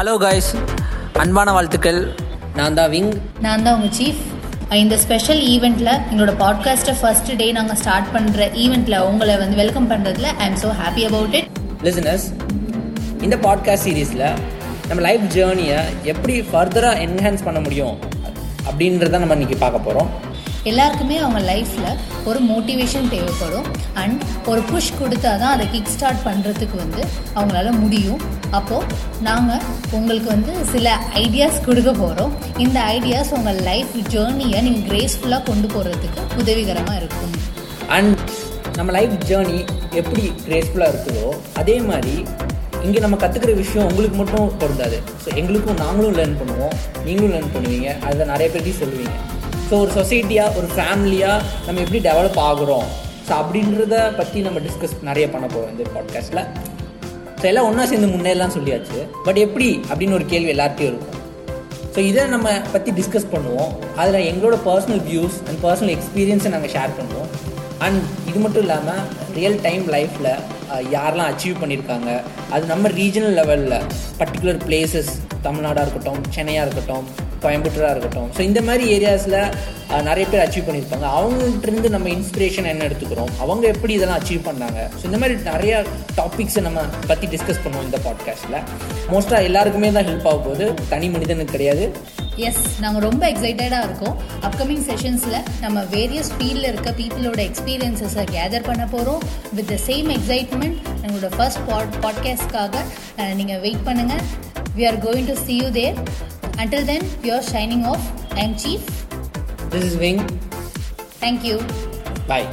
Hello guys அன்பான வாழ்த்துக்கள். நான் தான் விங் நான் தான் உங்கள் சீஃப் இந்த ஸ்பெஷல் ஈவெண்ட்டில் எங்களோட பாட்காஸ்ட்டை ஃபர்ஸ்ட் டே நாங்கள் ஸ்டார்ட் பண்ணுற ஈவெண்ட்டில் உங்களை வந்து வெல்கம் பண்ணுறதுல I am so happy about it listeners இந்த பாட்காஸ்ட் சீரீஸில் நம்ம லைஃப் ஜேர்னியை எப்படி ஃபர்தராக என்ஹான்ஸ் பண்ண முடியும் அப்படின்றத நம்ம இன்றைக்கி பார்க்க போகிறோம் எல்லாருக்குமே அவங்க லைஃப்பில் ஒரு மோட்டிவேஷன் தேவைப்படும். அண்ட் ஒரு புஷ் கொடுத்தா தான் அதை கிக் ஸ்டார்ட் பண்ணுறதுக்கு வந்து அவங்களால முடியும். அப்போது நாங்கள் உங்களுக்கு வந்து சில ஐடியாஸ் கொடுக்க போகிறோம் இந்த ஐடியாஸ் உங்கள் லைஃப் ஜேர்னியை நீங்கள் கிரேஸ்ஃபுல்லாக கொண்டு போகிறதுக்கு உதவிகரமாக இருக்கும். அண்ட் நம்ம லைஃப் ஜேர்னி எப்படி கிரேஸ்ஃபுல்லாக இருக்குதோ அதே மாதிரி இங்கே நம்ம கற்றுக்கிற விஷயம் உங்களுக்கு மட்டும் பொருந்தாது. ஸோ எங்களுக்கும் நாங்களும் லேர்ன் பண்ணுவோம். நீங்களும் லேர்ன் பண்ணுவீங்க. அதை நிறைய பேர்த்தையும் சொல்லுவீங்க. ஸோ ஒரு சொசைட்டியாக ஒரு ஃபேமிலியாக நம்ம எப்படி டெவலப் ஆகுறோம்? ஸோ அப்படின்றத பற்றி நம்ம டிஸ்கஸ் நிறைய பண்ண போகிறோம் இந்த பாட்காஸ்ட்டில் ஸோ எல்லாம் ஒன்றா சேர்ந்து முன்னேறலாம் சொல்லியாச்சு. பட் எப்படி? அப்படின்னு ஒரு கேள்வி எல்லார்ட்டையும் இருக்கும். ஸோ இதை நம்ம பற்றி டிஸ்கஸ் பண்ணுவோம். அதில் எங்களோட பர்சனல் வியூஸ் அண்ட் பர்சனல் எக்ஸ்பீரியன்ஸை நாங்கள் ஷேர் பண்ணுவோம். அண்ட் இது மட்டும் இல்லாமல் ரியல் டைம் லைஃப்பில் யாரெல்லாம் அச்சீவ் பண்ணியிருக்காங்க அது நம்ம ரீஜனல் லெவலில் பர்டிகுலர் பிளேசஸ் தமிழ்நாடாக இருக்கட்டும் சென்னையாக இருக்கட்டும் கோயம்புத்தூராக இருக்கட்டும். ஸோ இந்த மாதிரி ஏரியாஸில் நிறைய பேர் அச்சீவ் பண்ணியிருப்பாங்க. அவங்கள்ட்டருந்து நம்ம இன்ஸ்பிரேஷன் என்ன எடுத்துக்கிறோம்? அவங்க எப்படி இதெல்லாம் அச்சீவ் பண்ணாங்க? ஸோ இந்த மாதிரி நிறைய டாபிக்ஸை நம்ம பற்றி டிஸ்கஸ் பண்ணுவோம் இந்த பாட்காஸ்ட்டில் மோஸ்ட்டாக எல்லாருக்குமே தான் ஹெல்ப் ஆக போகுது. தனி மனிதனுக்கு கிடையாது. எஸ் நாங்கள் ரொம்ப எக்ஸைட்டடாக இருக்கோம். அப்கமிங் செஷன்ஸில் நம்ம வேரியஸ் ஃபீல்டில் இருக்க பீப்புளோட எக்ஸ்பீரியன்ஸஸை கேதர் பண்ண போகிறோம் வித் த சேம் எக்ஸைட்மெண்ட் எங்களோட ஃபர்ஸ்ட் பாட் பாட்காஸ்ட்காக நீங்கள் வெயிட் பண்ணுங்கள் we are going to see you there Until then, you're shining off. I'm Chief. This is Wing. Thank you. Bye.